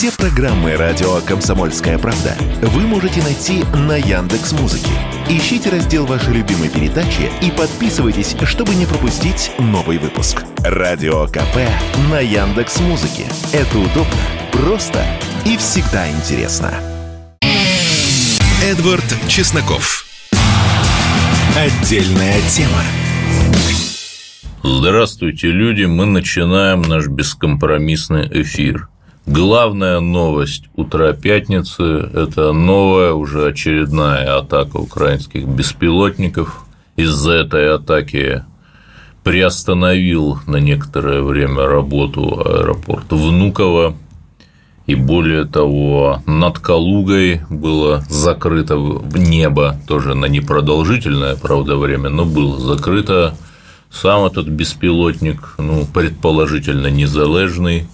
Все программы радио Комсомольская правда вы можете найти на Яндекс Музыке. Ищите раздел вашей любимой передачи и подписывайтесь, чтобы не пропустить новый выпуск. Радио КП на Яндекс Музыке. Это удобно, просто и всегда интересно. Эдвард Чесноков. Отдельная тема. Здравствуйте, люди! Мы начинаем наш бескомпромиссный эфир. Главная новость утра пятницы – это новая, уже очередная атака украинских беспилотников. Из-за этой атаки приостановил на некоторое время работу аэропорт Внуково. И более того, над Калугой было закрыто в небо, тоже на непродолжительное, правда, время, но было закрыто. Сам этот беспилотник, ну, предположительно, незалежный,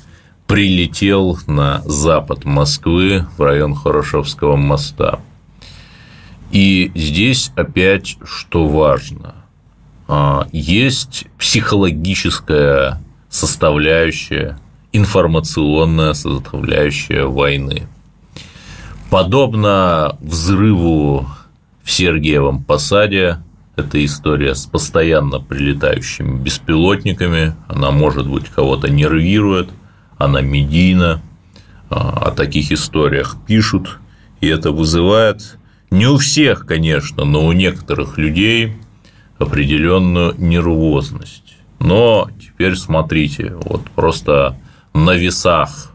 прилетел на запад Москвы в район Хорошевского моста. И здесь опять, что важно, а, есть психологическая составляющая, информационная составляющая войны. Подобно взрыву в Сергиевом посаде, это история с постоянно прилетающими беспилотниками, она, может быть, кого-то нервирует – она медийна, а, о таких историях пишут, и это вызывает не у всех, конечно, но у некоторых людей определенную нервозность. Но теперь смотрите, вот просто на весах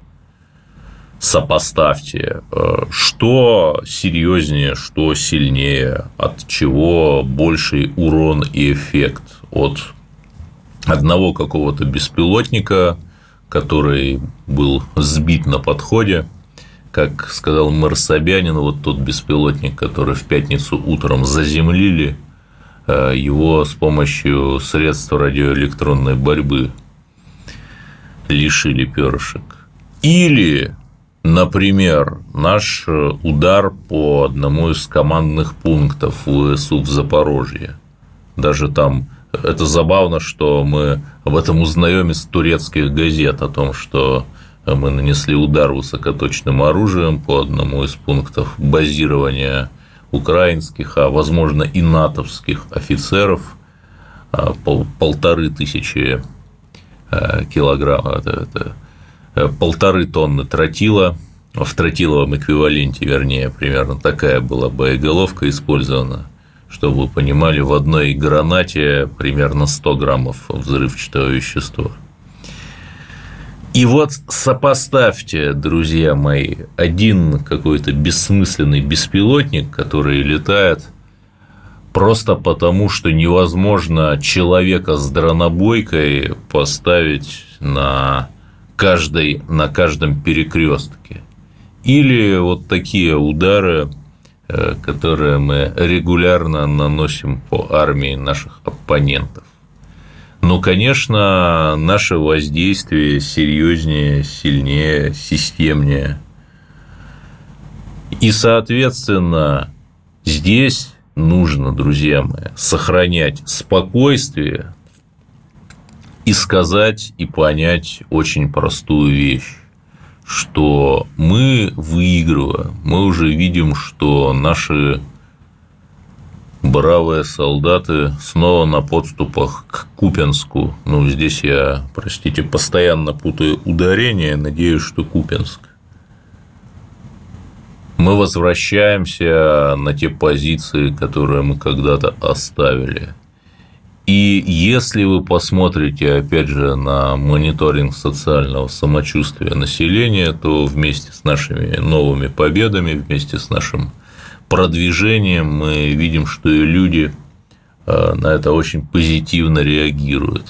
сопоставьте, э, что серьезнее, что сильнее, от чего больший урон и эффект от одного какого-то беспилотника – который был сбит на подходе. Как сказал мэр Собянин, вот тот беспилотник, который в пятницу утром заземлили, э, его с помощью средств радиоэлектронной борьбы лишили перышек. Или, например, наш удар по одному из командных пунктов ВСУ в Запорожье. Даже там это забавно, что мы об этом узнаем из турецких газет, о том, что мы нанесли удар высокоточным оружием по одному из пунктов базирования украинских, а возможно и натовских офицеров, а, полторы тысячи а, килограмм, это, это э, полторы тонны тротила, в тротиловом эквиваленте, вернее, примерно такая была боеголовка использована чтобы вы понимали, в одной гранате примерно 100 граммов взрывчатого вещества. И вот сопоставьте, друзья мои, один какой-то бессмысленный беспилотник, который летает просто потому, что невозможно человека с дронобойкой поставить на, каждой, на каждом перекрестке. Или вот такие удары которые мы регулярно наносим по армии наших оппонентов. Но, конечно, наше воздействие серьезнее, сильнее, системнее. И, соответственно, здесь нужно, друзья мои, сохранять спокойствие и сказать и понять очень простую вещь что мы выигрываем, мы уже видим, что наши бравые солдаты снова на подступах к Купенску. Ну, здесь я, простите, постоянно путаю ударение, надеюсь, что Купенск. Мы возвращаемся на те позиции, которые мы когда-то оставили. И если вы посмотрите, опять же, на мониторинг социального самочувствия населения, то вместе с нашими новыми победами, вместе с нашим продвижением мы видим, что и люди э, на это очень позитивно реагируют.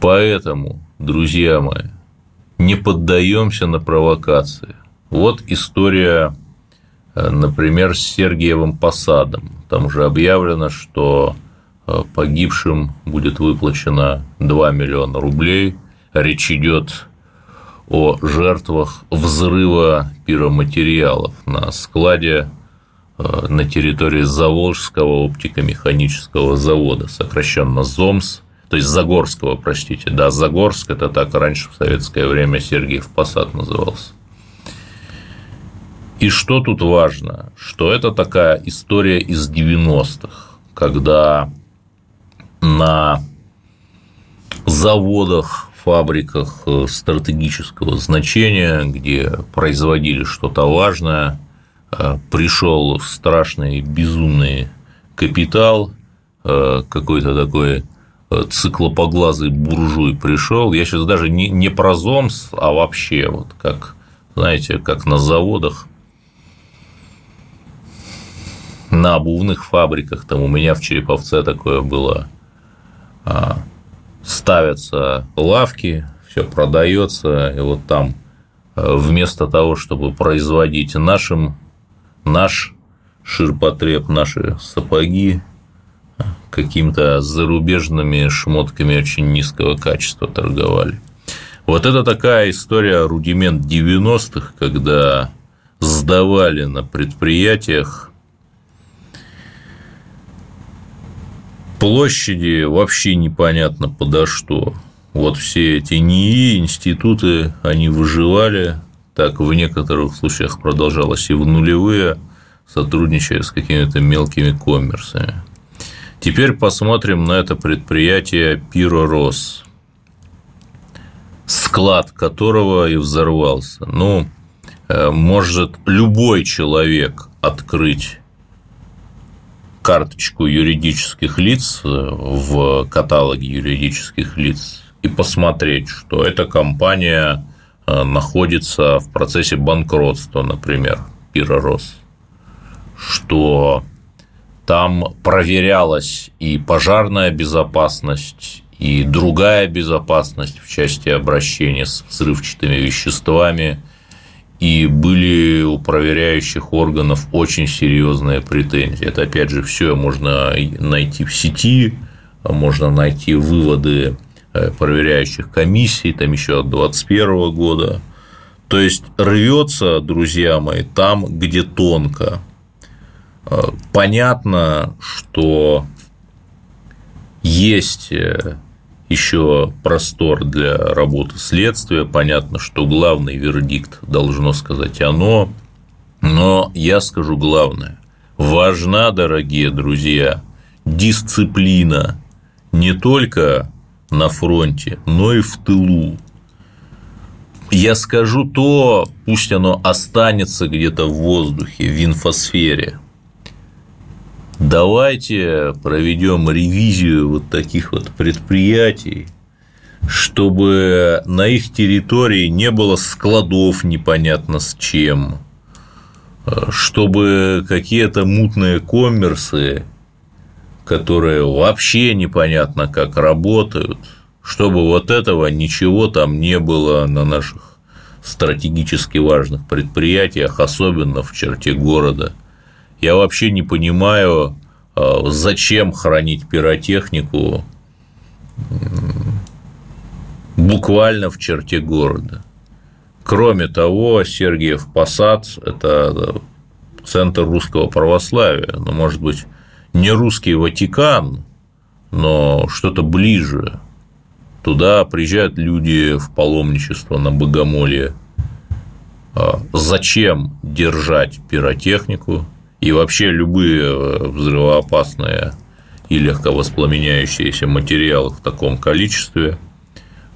Поэтому, друзья мои, не поддаемся на провокации. Вот история, например, с Сергиевым Посадом. Там уже объявлено, что э, погибшим будет выплачено 2 миллиона рублей. Речь идет о жертвах взрыва пироматериалов на складе э, на территории Заволжского оптико-механического завода, сокращенно ЗОМС. то есть Загорского, простите, да, Загорск, это так раньше в советское время Сергиев Посад назывался. И что тут важно? Что это такая история из 90-х, когда на заводах, фабриках э, стратегического значения, где производили что-то важное, э, пришел страшный безумный капитал, э, какой-то такой циклопоглазый буржуй пришел. Я сейчас даже не, не про ЗОМС, а вообще вот как, знаете, как на заводах на обувных фабриках, там у меня в Череповце такое было, а, ставятся лавки, все продается, и вот там а, вместо того, чтобы производить нашим наш ширпотреб, наши сапоги, какими-то зарубежными шмотками очень низкого качества торговали. Вот это такая история рудимент 90-х, когда сдавали на предприятиях площади вообще непонятно подо что. Вот все эти НИИ, институты, они выживали, так в некоторых случаях продолжалось и в нулевые, сотрудничая с какими-то мелкими коммерсами. Теперь посмотрим на это предприятие Пиророс, склад которого и взорвался. Ну, э, может любой человек открыть карточку юридических лиц э, в каталоге юридических лиц и посмотреть, что эта компания э, находится в процессе банкротства, например, Пиророс, что там проверялась и пожарная безопасность, и другая безопасность в части обращения с взрывчатыми веществами – и были у проверяющих органов очень серьезные претензии. Это, опять же, все можно найти в сети, можно найти выводы э, проверяющих комиссий, там еще от 2021 года. То есть рвется, друзья мои, там, где тонко. Э, понятно, что есть э, еще простор для работы следствия. Понятно, что главный вердикт должно сказать оно. Но я скажу главное. Важна, дорогие друзья, дисциплина не только на фронте, но и в тылу. Я скажу то, пусть оно останется где-то в воздухе, в инфосфере – давайте проведем ревизию вот таких вот предприятий, чтобы на их территории не было складов непонятно с чем, чтобы какие-то мутные коммерсы, которые вообще непонятно как работают, чтобы вот этого ничего там не было на наших стратегически важных предприятиях, особенно в черте города – я вообще не понимаю, а, зачем хранить пиротехнику буквально в черте города. Кроме того, Сергиев Посад – это центр русского православия, ну, может быть, не русский Ватикан, но что-то ближе. Туда приезжают люди в паломничество на богомолье. А зачем держать пиротехнику? И вообще любые э, взрывоопасные и легко воспламеняющиеся материалы в таком количестве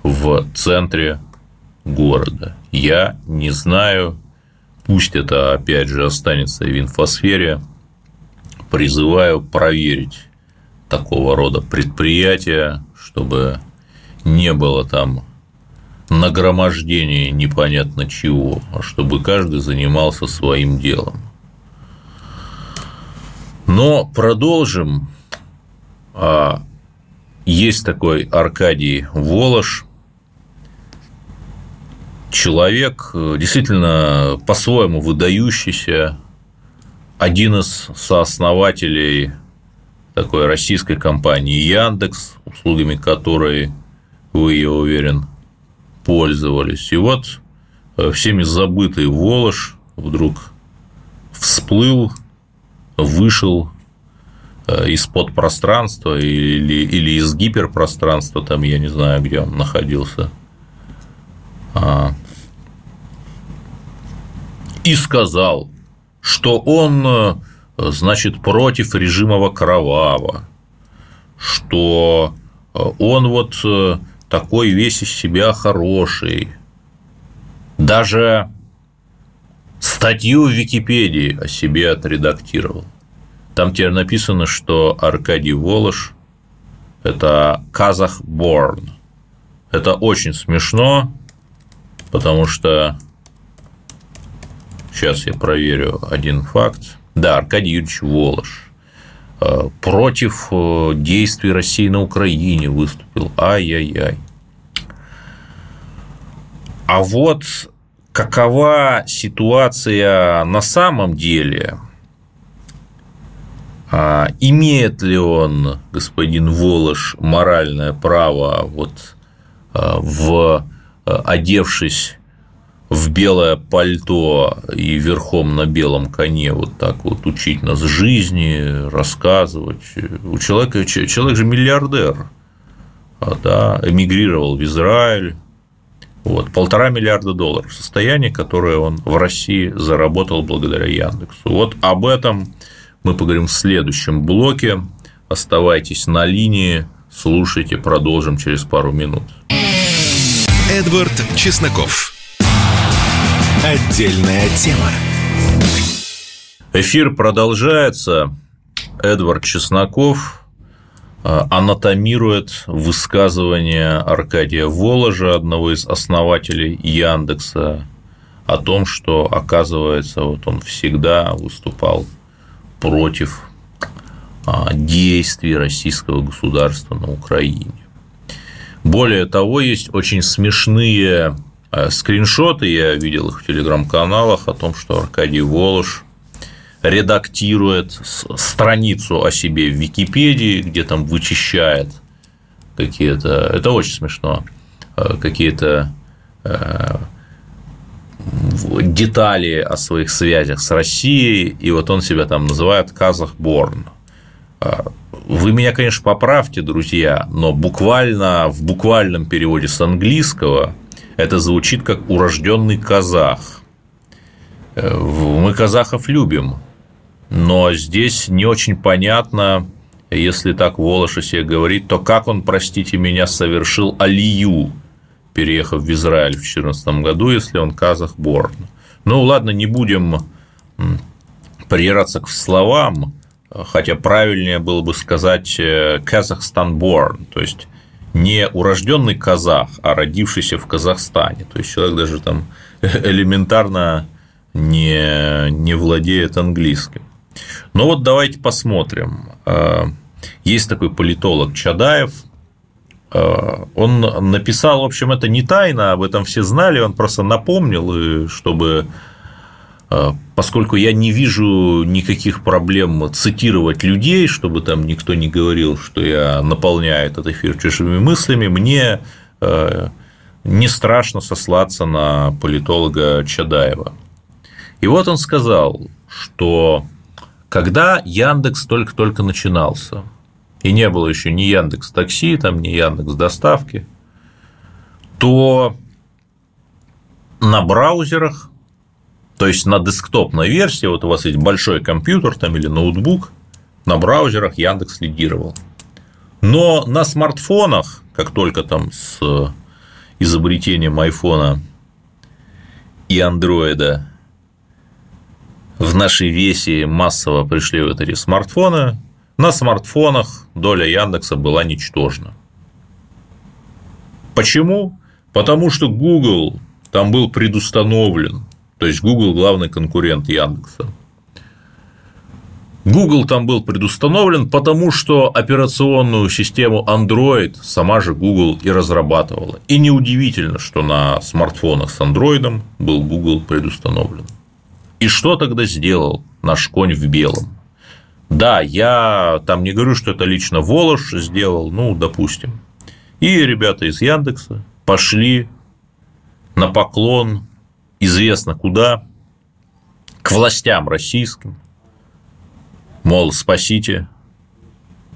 в центре города. Я не знаю, пусть это опять же останется в инфосфере, призываю проверить такого рода предприятия, чтобы не было там нагромождения непонятно чего, а чтобы каждый занимался своим делом. Но продолжим. А, есть такой Аркадий Волош, человек э, действительно по-своему выдающийся, один из сооснователей такой российской компании Яндекс, услугами которой вы, я уверен, пользовались. И вот э, всеми забытый Волош вдруг всплыл вышел э, из-под пространства или, или из гиперпространства, там я не знаю, где он находился. А, и сказал, что он, э, значит, против режима Кровава, что он вот такой весь из себя хороший. Даже статью в Википедии о себе отредактировал. Там теперь написано, что Аркадий Волош – это казах born. Это очень смешно, потому что сейчас я проверю один факт. Да, Аркадий Юрьевич Волош э, против э, действий России на Украине выступил. Ай-яй-яй. А вот какова ситуация на самом деле? А, имеет ли он, господин Волош, моральное право, вот а, в одевшись в белое пальто и верхом на белом коне вот так вот учить нас жизни, рассказывать. У человека, человек же миллиардер, да, эмигрировал в Израиль, вот, полтора миллиарда долларов состояние, которое он в России заработал благодаря Яндексу. Вот об этом мы поговорим в следующем блоке. Оставайтесь на линии, слушайте, продолжим через пару минут. Эдвард Чесноков. Отдельная тема. Эфир продолжается. Эдвард Чесноков, Э, анатомирует высказывание Аркадия Воложа, одного из основателей Яндекса, о том, что, оказывается, вот он всегда выступал против а, действий российского государства на Украине. Более того, есть очень смешные э, скриншоты, я видел их в телеграм-каналах, о том, что Аркадий Волож редактирует страницу о себе в Википедии, где там вычищает какие-то, это очень смешно, э, какие-то э, детали о своих связях с Россией, и вот он себя там называет Казахборн. Э, вы меня, конечно, поправьте, друзья, но буквально в буквальном переводе с английского это звучит как урожденный казах. Мы казахов любим, но здесь не очень понятно, если так Волош о себе говорит, то как он, простите меня, совершил алию, переехав в Израиль в 2014 году, если он казах Борн. Ну, ладно, не будем придираться к словам, хотя правильнее было бы сказать э, Казахстан Борн, то есть не урожденный казах, а родившийся в Казахстане. То есть человек даже там элементарно не, не владеет английским. Ну вот давайте посмотрим. Э, есть такой политолог Чадаев, э, он написал, в общем, это не тайна, об этом все знали, он просто напомнил, чтобы поскольку я не вижу никаких проблем цитировать людей, чтобы там никто не говорил, что я наполняю этот эфир чужими мыслями, мне не страшно сослаться на политолога Чадаева. И вот он сказал, что когда Яндекс только-только начинался, и не было еще ни Яндекс Такси, там, ни Яндекс Доставки, то на браузерах, то есть на десктопной версии, вот у вас есть большой компьютер там или ноутбук, на браузерах Яндекс лидировал. Но на смартфонах, как только там с изобретением айфона и андроида в нашей весе массово пришли вот эти смартфоны, на смартфонах доля Яндекса была ничтожна. Почему? Потому что Google там был предустановлен, то есть Google главный конкурент Яндекса. Google там был предустановлен, потому что операционную систему Android сама же Google и разрабатывала. И неудивительно, что на смартфонах с Android был Google предустановлен. И что тогда сделал наш конь в белом? Да, я там не говорю, что это лично Волош сделал, ну, допустим. И ребята из Яндекса пошли на поклон известно куда, к властям российским, мол, спасите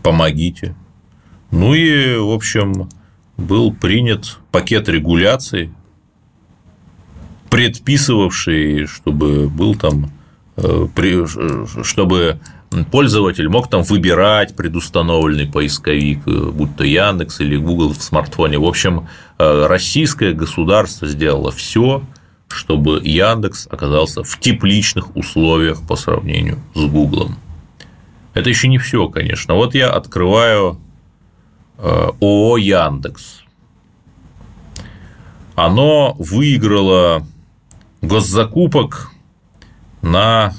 помогите. Ну и, в общем, был принят пакет регуляций, предписывавший, чтобы был там, э, чтобы пользователь мог там выбирать предустановленный поисковик, э, будь то Яндекс или Google в смартфоне. В общем, э, российское государство сделало все, чтобы Яндекс оказался в тепличных условиях по сравнению с Гуглом. Это еще не все, конечно. Вот я открываю э, ООО Яндекс. Оно выиграло госзакупок на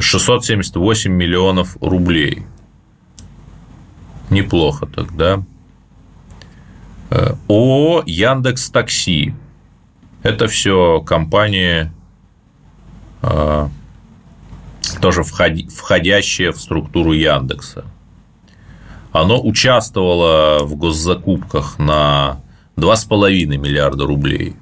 678 миллионов рублей. Неплохо тогда. Э, ООО Яндекс Такси. Это все компании э, тоже входящее в структуру Яндекса. Оно участвовало в госзакупках на 2,5 миллиарда рублей.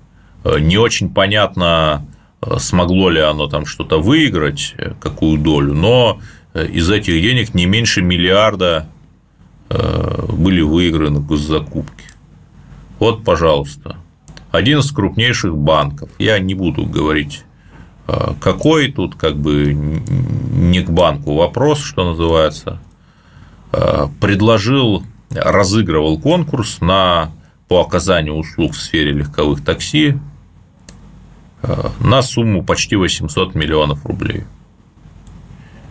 Э, не очень понятно, э, смогло ли оно там что-то выиграть, э, какую долю, но из этих денег не меньше миллиарда были выиграны госзакупки. Вот, пожалуйста, один из крупнейших банков. Я не буду говорить а, какой тут как бы не к банку вопрос, что называется, а, предложил, разыгрывал конкурс на, по оказанию услуг в сфере легковых такси а, на сумму почти 800 миллионов рублей.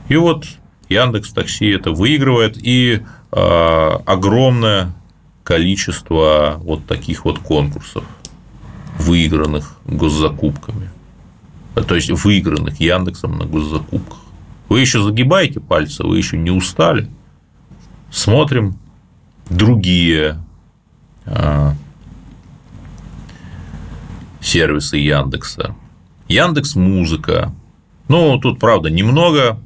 И вот Яндекс Такси это выигрывает, и огромное количество вот таких вот конкурсов, выигранных госзакупками то есть выигранных Яндексом на госзакупках. Вы еще загибаете пальцы, вы еще не устали. Смотрим другие а, сервисы Яндекса. Яндекс Музыка. Ну, тут, правда, немного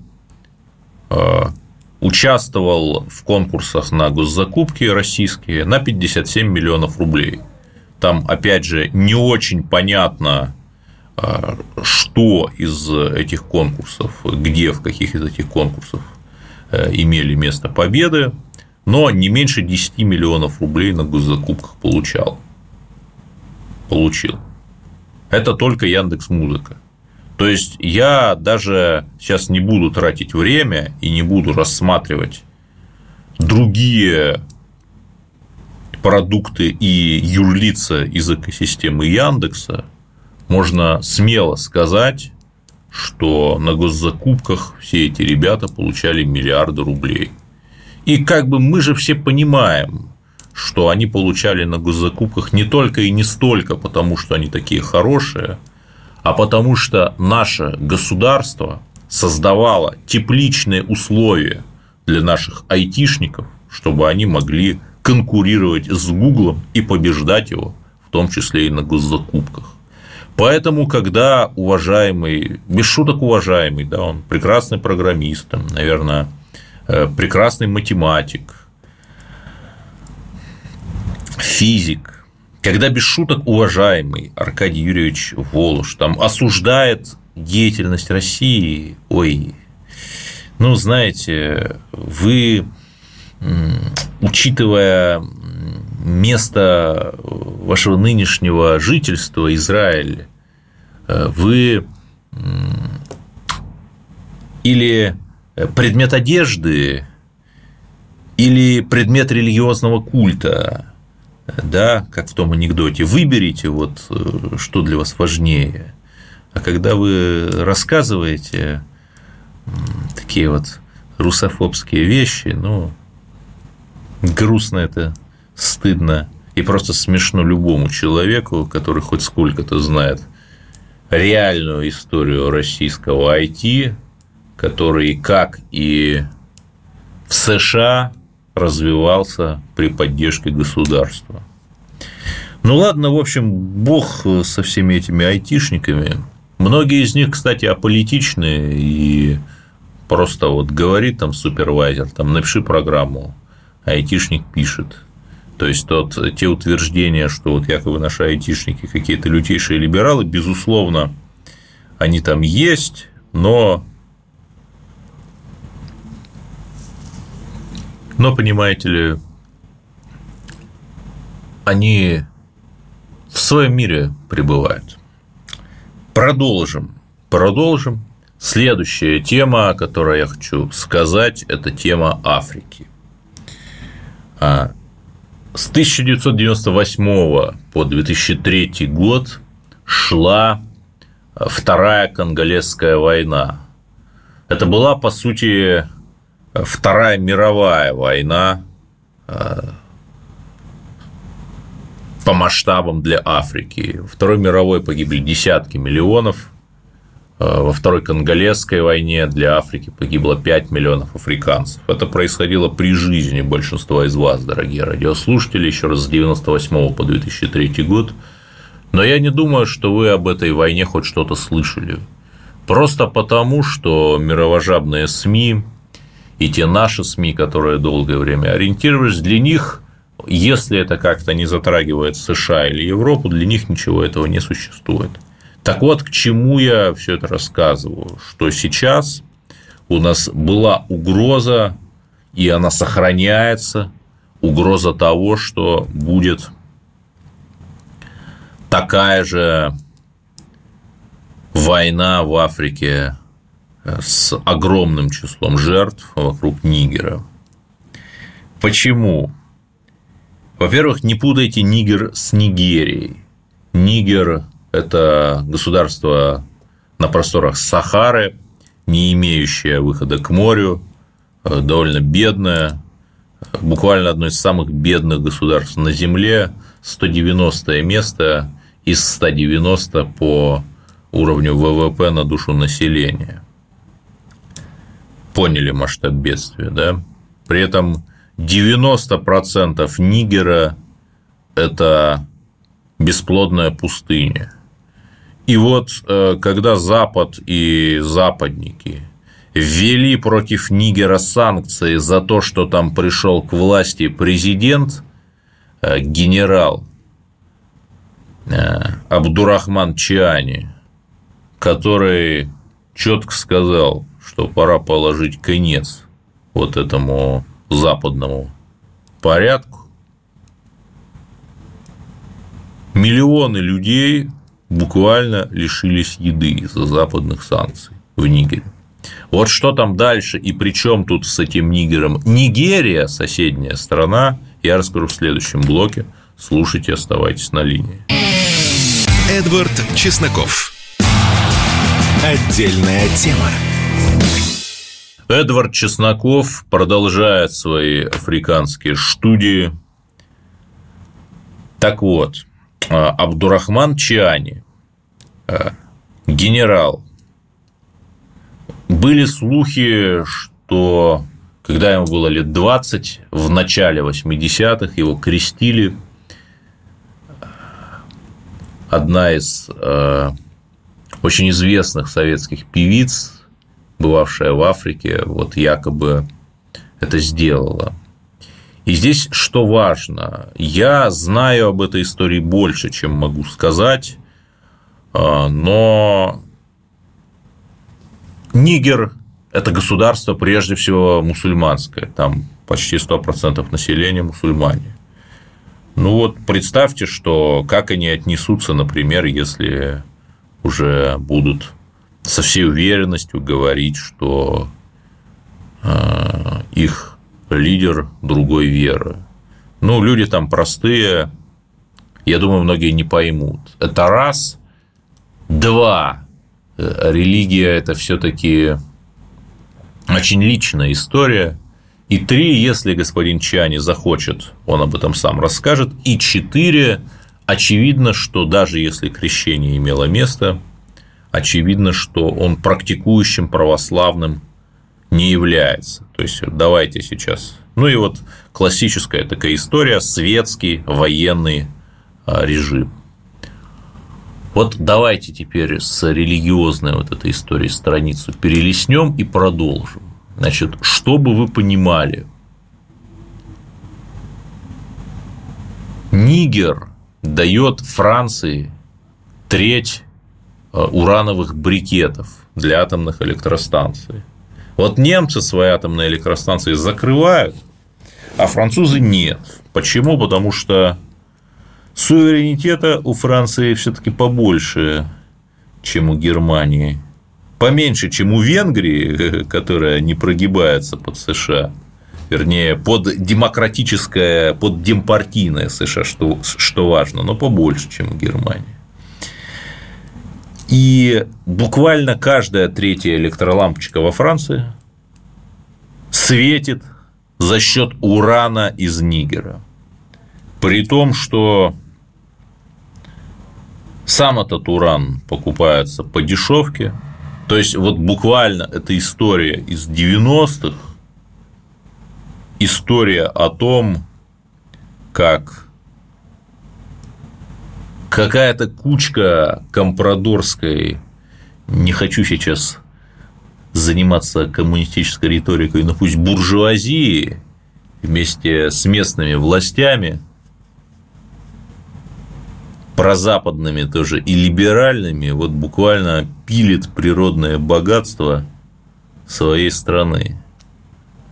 а, участвовал в конкурсах на госзакупки российские на 57 миллионов рублей. Там, опять же, не очень понятно, а, что из этих конкурсов, где, в каких из этих конкурсов э, имели место победы, но не меньше 10 миллионов рублей на госзакупках получал. Получил. Это только Яндекс Музыка. То есть я даже сейчас не буду тратить время и не буду рассматривать другие продукты и юрлица из экосистемы Яндекса, можно смело сказать, что на госзакупках все эти ребята получали миллиарды рублей. И как бы мы же все понимаем, что они получали на госзакупках не только и не столько потому, что они такие хорошие, а потому что наше государство создавало тепличные условия для наших айтишников, чтобы они могли конкурировать с Гуглом и побеждать его, в том числе и на госзакупках. Поэтому, когда уважаемый, без шуток уважаемый, да, он прекрасный программист, наверное, э, прекрасный математик, физик, когда без шуток уважаемый Аркадий Юрьевич Волош там осуждает деятельность России, ой, ну, знаете, вы, учитывая место вашего нынешнего жительства Израиль, э, вы или предмет одежды, или предмет религиозного культа, да, как в том анекдоте, выберите вот э, что для вас важнее. А когда вы рассказываете такие вот русофобские вещи, ну, грустно это стыдно и просто смешно любому человеку, который хоть сколько-то знает реальную историю российского IT, который как и в США развивался при поддержке государства. Ну ладно, в общем, бог со всеми этими айтишниками. Многие из них, кстати, аполитичные и просто вот говорит там супервайзер, там напиши программу, айтишник пишет. То есть тот, те утверждения, что вот якобы наши айтишники какие-то лютейшие либералы, безусловно, они там есть, но Но, понимаете ли, они в своем мире пребывают. Продолжим. Продолжим. Следующая тема, о которой я хочу сказать, это тема Африки. А, с 1998 по 2003 год шла Вторая Конголезская война. Это была, по сути, Вторая мировая война а, по масштабам для Африки. Второй мировой погибли десятки миллионов, а, во Второй Конголезской войне для Африки погибло 5 миллионов африканцев. Это происходило при жизни большинства из вас, дорогие радиослушатели, еще раз с 1998 по 2003 год. Но я не думаю, что вы об этой войне хоть что-то слышали. Просто потому, что мировожабные СМИ и те наши СМИ, которые долгое время ориентировались, для них если это как-то не затрагивает США или Европу, для них ничего этого не существует. Так вот, к чему я все это рассказываю, что сейчас у нас была угроза, и она сохраняется, угроза того, что будет такая же война в Африке с огромным числом жертв вокруг Нигера. Почему? Во-первых, не путайте Нигер с Нигерией. Нигер – это государство на просторах Сахары, не имеющее выхода к морю, э, довольно бедное, буквально одно из самых бедных государств на Земле, 190 место из 190 по уровню ВВП на душу населения. Поняли масштаб бедствия, да? При этом 90% Нигера – это бесплодная пустыня. И вот э, когда Запад и западники ввели против Нигера санкции за то, что там пришел к власти президент, э, генерал э, Абдурахман Чиани, который четко сказал, что пора положить конец вот этому западному порядку, миллионы людей буквально лишились еды из-за западных санкций в Нигере. Вот что там дальше и при чем тут с этим Нигером? Нигерия, соседняя страна, я расскажу в следующем блоке. Слушайте, оставайтесь на линии. Эдвард Чесноков. Отдельная тема. Эдвард Чесноков продолжает свои африканские студии. Так вот, Абдурахман Чиани, а, генерал, были слухи, что когда ему было лет 20, в начале 80-х его крестили одна из а, очень известных советских певиц, бывавшая в Африке, вот якобы это сделала. И здесь что важно, я знаю об этой истории больше, чем могу сказать, а, но Нигер – это государство прежде всего мусульманское, там почти 100% населения мусульмане. Ну вот представьте, что как они отнесутся, например, если уже будут со всей уверенностью говорить, что э, их лидер другой веры. Ну, люди там простые, я думаю, многие не поймут. Это раз. Два. Э, религия – это все-таки очень личная история. И три, если господин Чани захочет, он об этом сам расскажет. И четыре, очевидно, что даже если крещение имело место, очевидно, что он практикующим православным не является. То есть давайте сейчас. Ну и вот классическая такая история светский военный а, режим. Вот давайте теперь с религиозной вот этой истории страницу перелистнем и продолжим. Значит, чтобы вы понимали, Нигер дает Франции треть Э, урановых брикетов для атомных электростанций. Вот немцы свои атомные электростанции закрывают, а французы нет. Почему? Потому что суверенитета у Франции все-таки побольше, чем у Германии. Поменьше, чем у Венгрии, которая не прогибается под США. Вернее, под демократическое, под демпартийное США, что, что важно, но побольше, чем у Германии. И буквально каждая третья электролампочка во Франции светит за счет урана из Нигера. При том, что сам этот уран покупается по дешевке. То есть, вот буквально эта история из 90-х, история о том, как какая-то кучка компрадорской, не хочу сейчас заниматься коммунистической риторикой, но пусть буржуазии вместе с местными властями, прозападными тоже и либеральными, вот буквально пилит природное богатство своей страны.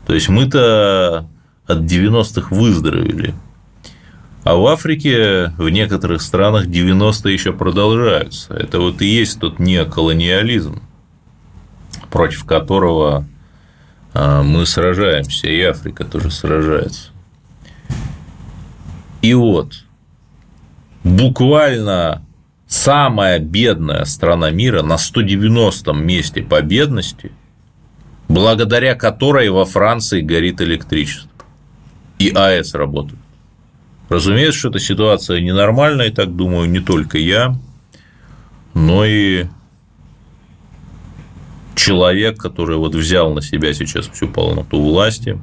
То есть мы-то от 90-х выздоровели. А в Африке, в некоторых странах 90-е еще продолжаются. Это вот и есть тот неоколониализм против которого а, мы сражаемся, и Африка тоже сражается. И вот, буквально самая бедная страна мира на 190-м месте по бедности, благодаря которой во Франции горит электричество. И АЭС работает. Разумеется, что эта ситуация ненормальная, и так думаю не только я, но и человек, который вот взял на себя сейчас всю полноту власти,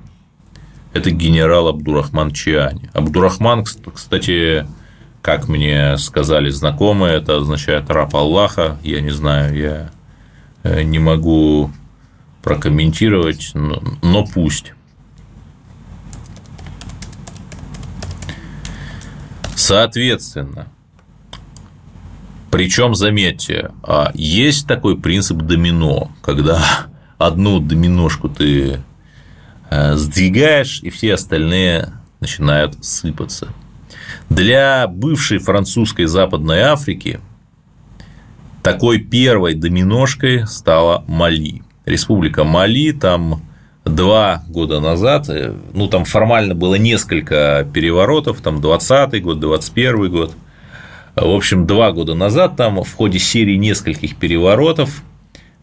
это генерал Абдурахман Чиани. Абдурахман, кстати, как мне сказали знакомые, это означает раб Аллаха. Я не знаю, я э, не могу прокомментировать, но, но пусть. Соответственно, причем, заметьте, а, есть такой принцип домино, когда одну доминошку ты э, сдвигаешь, и все остальные начинают сыпаться. Для бывшей французской Западной Африки такой первой доминошкой стала Мали. Республика Мали, там два года назад, э, ну, там формально было несколько переворотов, там 20 год, 21 год – в общем, два года назад там в ходе серии нескольких переворотов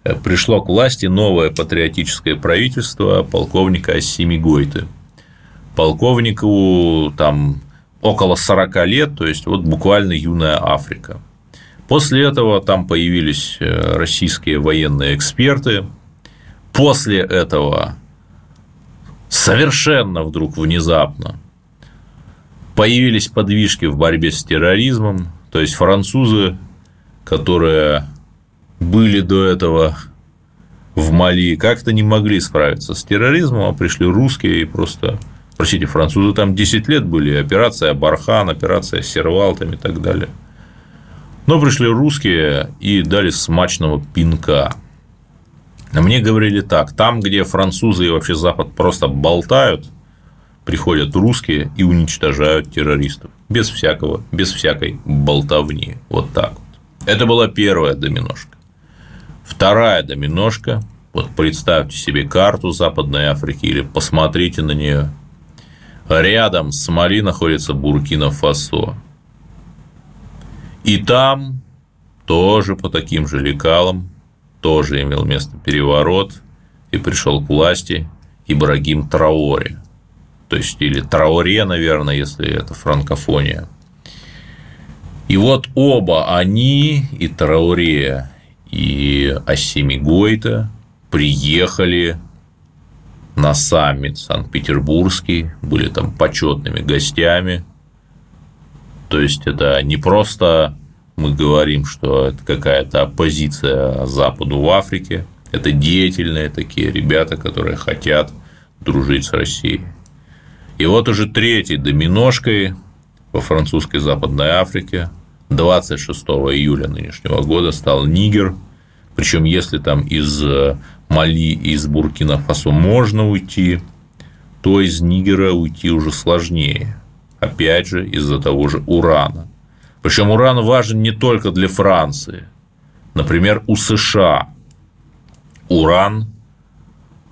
э, пришло к власти новое патриотическое правительство полковника Ассими Гойты. Полковнику там около 40 лет, то есть вот буквально юная Африка. После этого там появились э, российские военные эксперты. После этого совершенно вдруг внезапно появились подвижки в борьбе с терроризмом, то есть французы, которые были до этого в Мали, как-то не могли справиться с терроризмом, а пришли русские и просто Простите, французы там 10 лет были, операция Бархан, операция Сервал там и так далее. Но пришли русские и дали смачного пинка. Мне говорили так, там, где французы и вообще Запад просто болтают – приходят русские и уничтожают террористов. Без всякого, без всякой болтовни. Вот так вот. Это была первая доминошка. Вторая доминошка. Вот представьте себе карту Западной Африки или посмотрите на нее. Рядом с Мали находится Буркина-Фасо. И там тоже по таким же лекалам тоже имел место переворот и пришел к власти Ибрагим Траори – то есть или Трауре, наверное, если это франкофония. И вот оба они, и Трауре, и Асими Гойта, приехали на саммит Санкт-Петербургский, были там почетными гостями. То есть это не просто мы говорим, что это какая-то оппозиция Западу в Африке, это деятельные такие ребята, которые хотят дружить с Россией. И вот уже третьей доминошкой во французской Западной Африке 26 июля нынешнего года стал Нигер. Причем, если там из Мали и из Буркина Фасо можно уйти, то из Нигера уйти уже сложнее. Опять же, из-за того же урана. Причем уран важен не только для Франции. Например, у США уран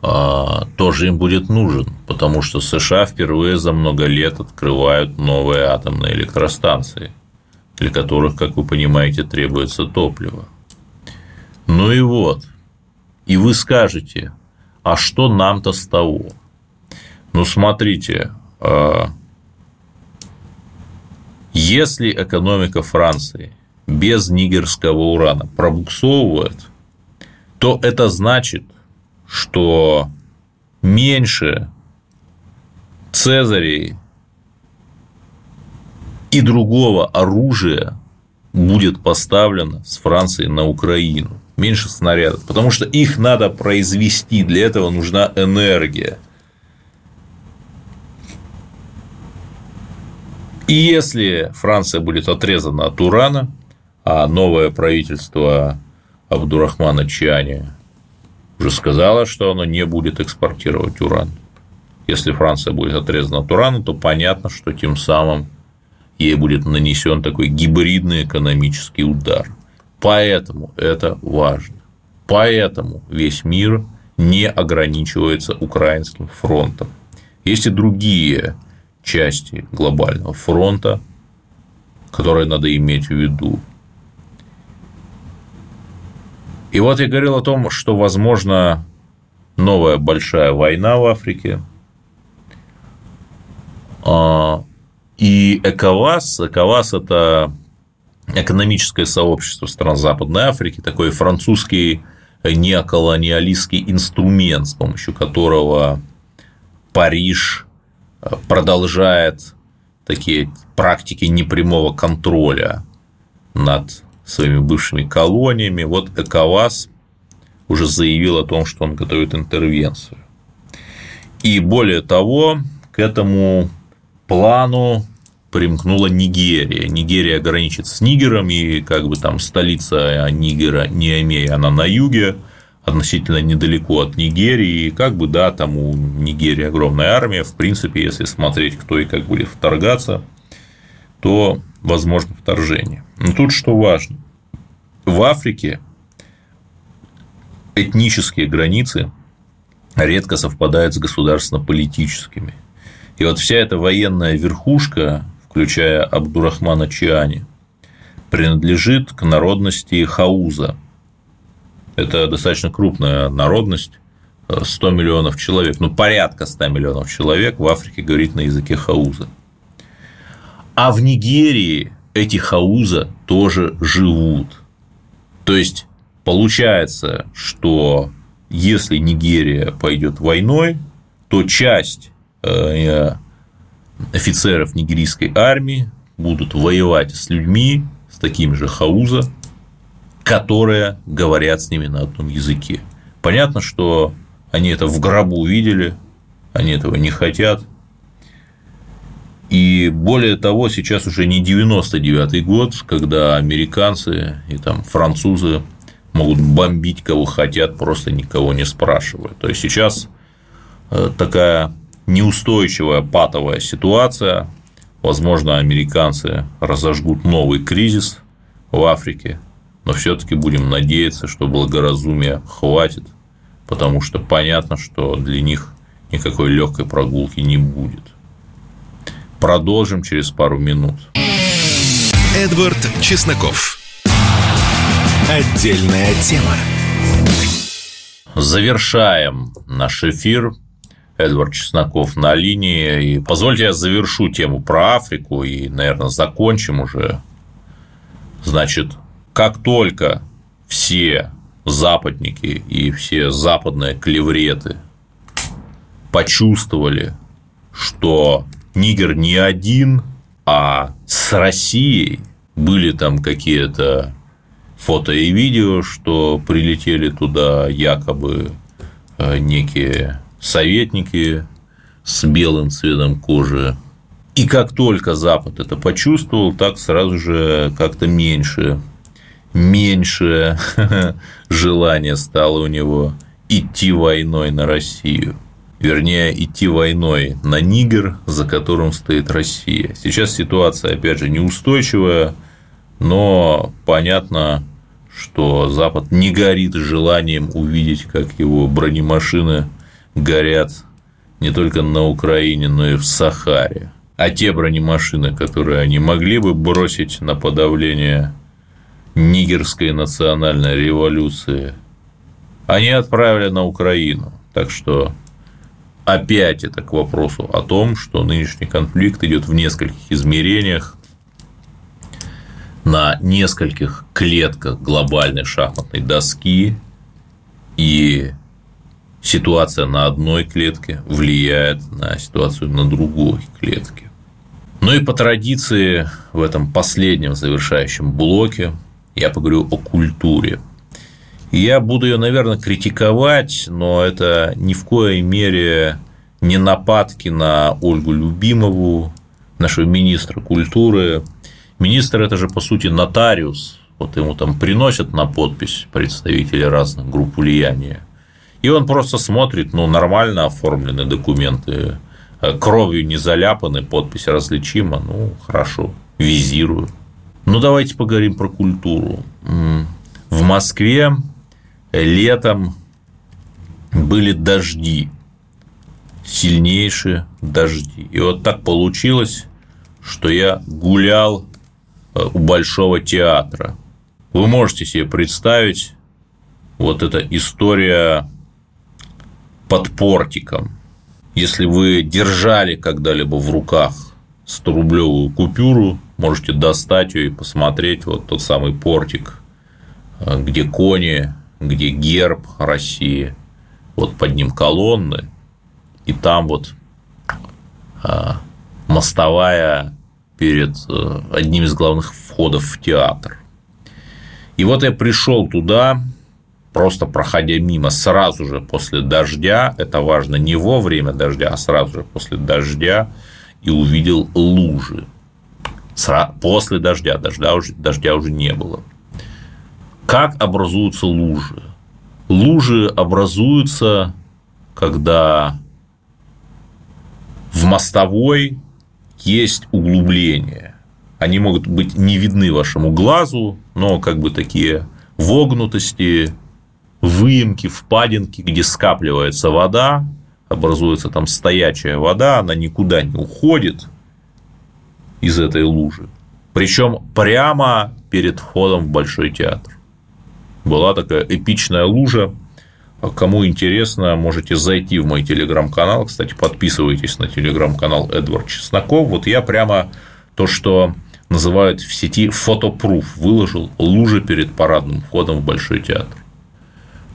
а, тоже им будет нужен, потому что США впервые за много лет открывают новые атомные электростанции, для которых, как вы понимаете, требуется топливо. Ну и вот. И вы скажете, а что нам-то с того? Ну, смотрите, а, если экономика Франции без нигерского урана пробуксовывает, то это значит, что меньше Цезарей и другого оружия будет поставлено с Франции на Украину. Меньше снарядов. Потому что их надо произвести. Для этого нужна энергия. И если Франция будет отрезана от урана, а новое правительство Абдурахмана Чани уже сказала, что оно не будет экспортировать уран. Если Франция будет отрезана от урана, то понятно, что тем самым ей будет нанесен такой гибридный экономический удар. Поэтому это важно. Поэтому весь мир не ограничивается украинским фронтом. Есть и другие части глобального фронта, которые надо иметь в виду. И вот я говорил о том, что, возможно, новая большая война в Африке. А, и ЭКОВАС, ЭКОВАС – это экономическое сообщество стран Западной Африки, такой французский неоколониалистский инструмент, с помощью которого Париж продолжает такие практики непрямого контроля над своими бывшими колониями. Вот ЭКОВАС уже заявил о том, что он готовит интервенцию. И более того, к этому плану примкнула Нигерия. Нигерия граничит с Нигером, и как бы там столица Нигера, Ниамей, она на юге, относительно недалеко от Нигерии, как бы, да, там у Нигерии огромная армия, в принципе, если смотреть, кто и как будет вторгаться, то возможно вторжение. Но тут что важно. В Африке этнические границы редко совпадают с государственно-политическими. И вот вся эта военная верхушка, включая Абдурахмана Чиани, принадлежит к народности Хауза. Это достаточно крупная народность, 100 миллионов человек, ну, порядка 100 миллионов человек в Африке говорит на языке хауза. А в Нигерии эти хауза тоже живут. То есть получается, что если Нигерия пойдет войной, то часть э, офицеров нигерийской армии будут воевать с людьми, с такими же хауза, которые говорят с ними на одном языке. Понятно, что они это в гробу увидели, они этого не хотят, и более того, сейчас уже не 99-й год, когда американцы и там французы могут бомбить кого хотят, просто никого не спрашивая. То есть сейчас э, такая неустойчивая патовая ситуация. Возможно, американцы разожгут новый кризис в Африке, но все-таки будем надеяться, что благоразумия хватит, потому что понятно, что для них никакой легкой прогулки не будет. Продолжим через пару минут. Эдвард Чесноков. Отдельная тема. Завершаем наш эфир. Эдвард Чесноков на линии. И позвольте я завершу тему про Африку и, наверное, закончим уже. Значит, как только все западники и все западные клевреты почувствовали, что Нигер не один, а с Россией были там какие-то фото и видео, что прилетели туда якобы э, некие советники с белым цветом кожи. И как только Запад это почувствовал, так сразу же как-то меньше, меньше желания стало у него идти войной на Россию. вернее, идти войной на Нигер, за которым стоит Россия. Сейчас ситуация, опять же, неустойчивая, но понятно, что Запад не горит желанием увидеть, как его бронемашины горят не только на Украине, но и в Сахаре. А те бронемашины, которые они могли бы бросить на подавление нигерской национальной революции, они отправили на Украину. Так что опять это к вопросу о том, что нынешний конфликт идет в нескольких измерениях, на нескольких клетках глобальной шахматной доски, и ситуация на одной клетке влияет на ситуацию на другой клетке. Ну и по традиции в этом последнем завершающем блоке я поговорю о культуре. Я буду ее, наверное, критиковать, но это ни в коей мере не нападки на Ольгу Любимову, нашего министра культуры. Министр – это же, по сути, нотариус. Вот ему там приносят на подпись представители разных групп влияния. И он просто смотрит, ну, нормально оформлены документы, кровью не заляпаны, подпись различима, ну, хорошо, визирую. Ну, давайте поговорим про культуру. В Москве летом были дожди, сильнейшие дожди. И вот так получилось, что я гулял э, у Большого театра. Вы можете себе представить вот эта история под портиком. Если вы держали когда-либо в руках 100-рублевую купюру, можете достать ее и посмотреть вот тот самый портик, э, где кони, где герб России, вот под ним колонны, и там вот а, мостовая перед э, одним из главных входов в театр. И вот я пришел туда, просто проходя мимо сразу же после дождя, это важно не во время дождя, а сразу же после дождя, и увидел лужи. После дождя, дождя уже, дождя уже не было. Как образуются лужи? Лужи образуются, когда в мостовой есть углубления. Они могут быть не видны вашему глазу, но как бы такие вогнутости, выемки, впадинки, где скапливается вода, образуется там стоячая вода, она никуда не уходит из этой лужи. Причем прямо перед входом в Большой театр. Была такая эпичная лужа, Кому интересно, можете зайти в мой телеграм-канал. Кстати, подписывайтесь на телеграм-канал Эдвард Чесноков. Вот я прямо то, что называют в сети фотопруф, выложил лужи перед парадным входом в Большой театр.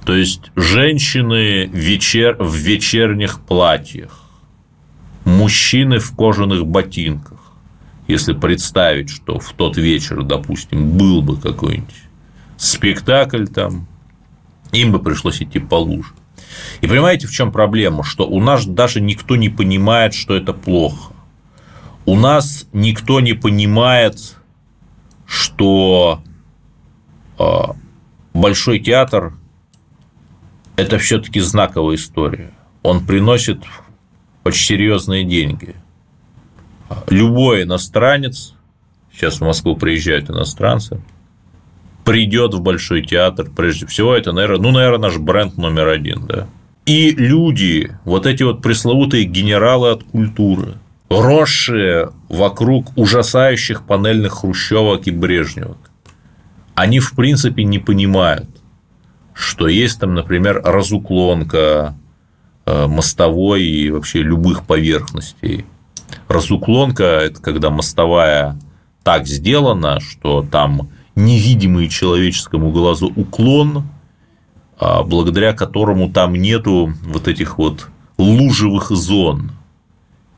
То есть женщины вечер... в вечерних платьях, мужчины в кожаных ботинках. Если представить, что в тот вечер, допустим, был бы какой-нибудь спектакль там, им бы пришлось идти по луже. И понимаете, в чем проблема? Что у нас даже никто не понимает, что это плохо. У нас никто не понимает, что а, Большой театр – это все-таки знаковая история. Он приносит очень серьезные деньги. Любой иностранец, сейчас в Москву приезжают иностранцы – придет в Большой театр, прежде всего, это, наверное, ну, наверное, наш бренд номер один, да. И люди, вот эти вот пресловутые генералы от культуры, росшие вокруг ужасающих панельных хрущевок и брежневок, они, в принципе, не понимают, что есть там, например, разуклонка э, мостовой и вообще любых поверхностей. Разуклонка – это когда мостовая так сделана, что там невидимый человеческому глазу уклон, а благодаря которому там нету вот этих вот лужевых зон,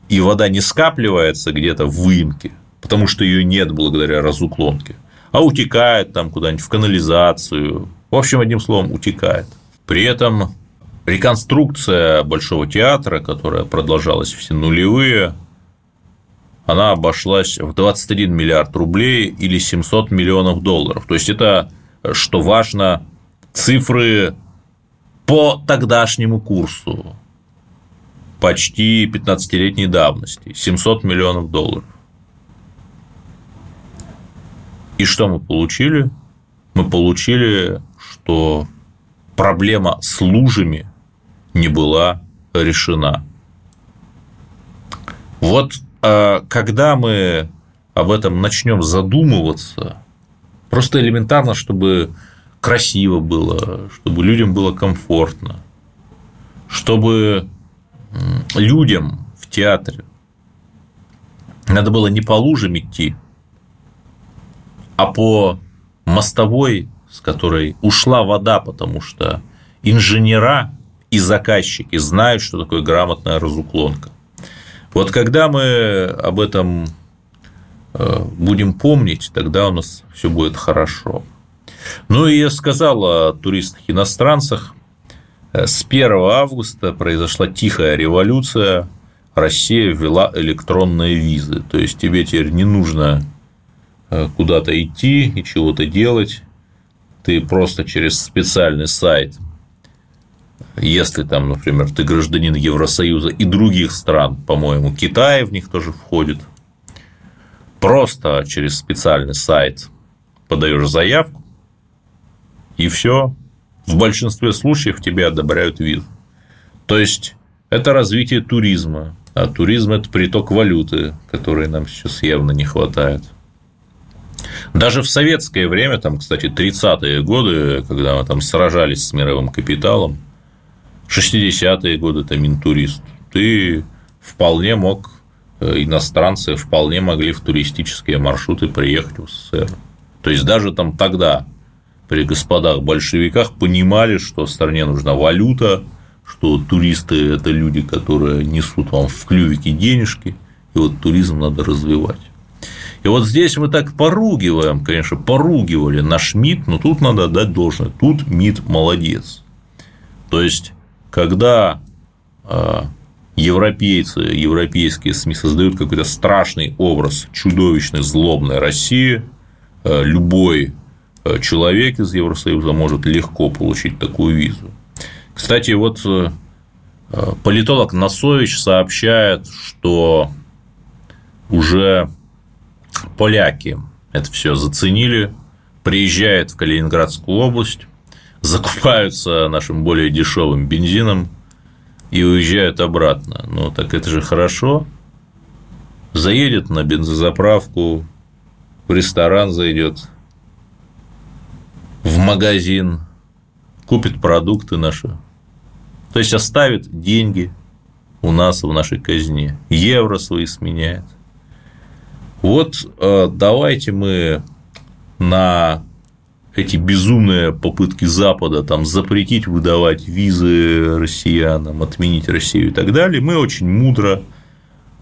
и вода не скапливается где-то в выемке, потому что ее нет благодаря разуклонке, а утекает там куда-нибудь в канализацию. В общем, одним словом, утекает. При этом реконструкция Большого театра, которая продолжалась все нулевые, она обошлась в 21 миллиард рублей или 700 миллионов долларов. То есть это, что важно, цифры по тогдашнему курсу. почти 15-летней давности, 700 миллионов долларов. И что мы получили? Мы получили, что проблема с лужами не была решена. Вот когда мы об этом начнем задумываться, просто элементарно, чтобы красиво было, чтобы людям было комфортно, чтобы людям в театре надо было не по лужам идти, а по мостовой, с которой ушла вода, потому что инженера и заказчики знают, что такое грамотная разуклонка. Вот когда мы об этом э, будем помнить, тогда у нас все будет хорошо. Ну и я сказал о туристах-иностранцах. Э, с 1 августа произошла тихая революция. Россия ввела электронные визы. То есть тебе теперь не нужно э, куда-то идти и чего-то делать. Ты просто через специальный сайт если там, например, ты гражданин Евросоюза и других стран, по-моему, Китай в них тоже входит, просто через специальный сайт подаешь заявку, и все. В большинстве случаев тебе одобряют визу. То есть это развитие туризма, а туризм – это приток валюты, которой нам сейчас явно не хватает. Даже в советское время, там, кстати, 30-е годы, когда мы там сражались с мировым капиталом, 60-е годы ты Минтурист, ты вполне мог, э, иностранцы вполне могли в туристические маршруты приехать в СССР. То есть даже там тогда при господах большевиках понимали, что стране нужна валюта, что туристы – это люди, которые несут вам в клювике денежки, и вот туризм надо развивать. И вот здесь мы так поругиваем, конечно, поругивали наш МИД, но тут надо отдать должное. Тут МИД молодец. То есть когда а, европейцы, европейские СМИ создают какой-то страшный образ чудовищной, злобной России, а, любой а, человек из Евросоюза может легко получить такую визу. Кстати, вот политолог Носович сообщает, что уже поляки это все заценили, приезжает в Калининградскую область, закупаются нашим более дешевым бензином и уезжают обратно. Ну, так это же хорошо. Заедет на бензозаправку, в ресторан зайдет, в магазин, купит продукты наши. То есть оставит деньги у нас в нашей казне, евро свои сменяет. Вот э, давайте мы на эти безумные попытки Запада там запретить выдавать визы россиянам, отменить Россию и так далее, мы очень мудро,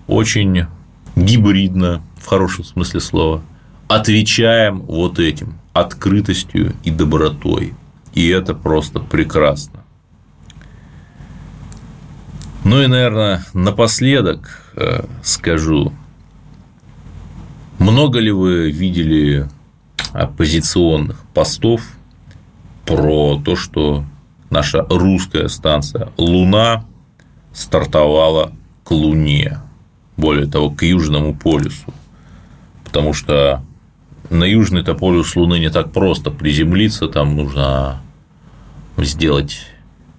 очень гибридно, в хорошем смысле слова, отвечаем вот этим открытостью и добротой. И это просто прекрасно. Ну и, наверное, напоследок э, скажу, много ли вы видели оппозиционных постов про то, что наша русская станция «Луна» стартовала к Луне, более того, к Южному полюсу, потому что на южный-то полюс Луны не так просто приземлиться, там нужно сделать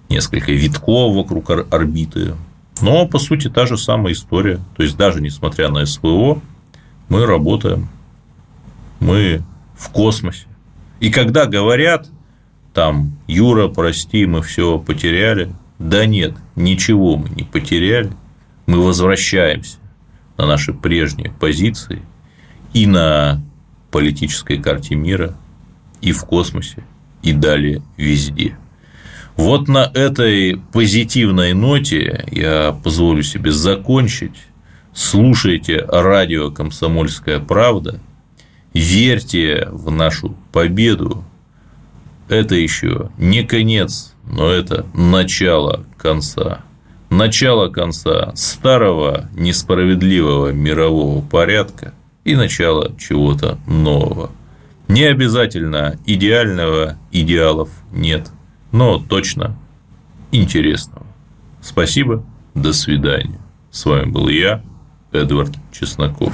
несколько витков вокруг орбиты. Но, по сути, та же самая история. То есть, даже несмотря на СВО, мы работаем, мы в космосе. И когда говорят, там, Юра, прости, мы все потеряли, да нет, ничего мы не потеряли, мы возвращаемся на наши прежние позиции и на политической карте мира, и в космосе, и далее везде. Вот на этой позитивной ноте я позволю себе закончить. Слушайте радио «Комсомольская правда», верьте в нашу победу. Это еще не конец, но это начало конца. Начало конца старого несправедливого мирового порядка и начало чего-то нового. Не обязательно идеального идеалов нет, но точно интересного. Спасибо, До свидания. С вами был я, Эдвард Чесноков.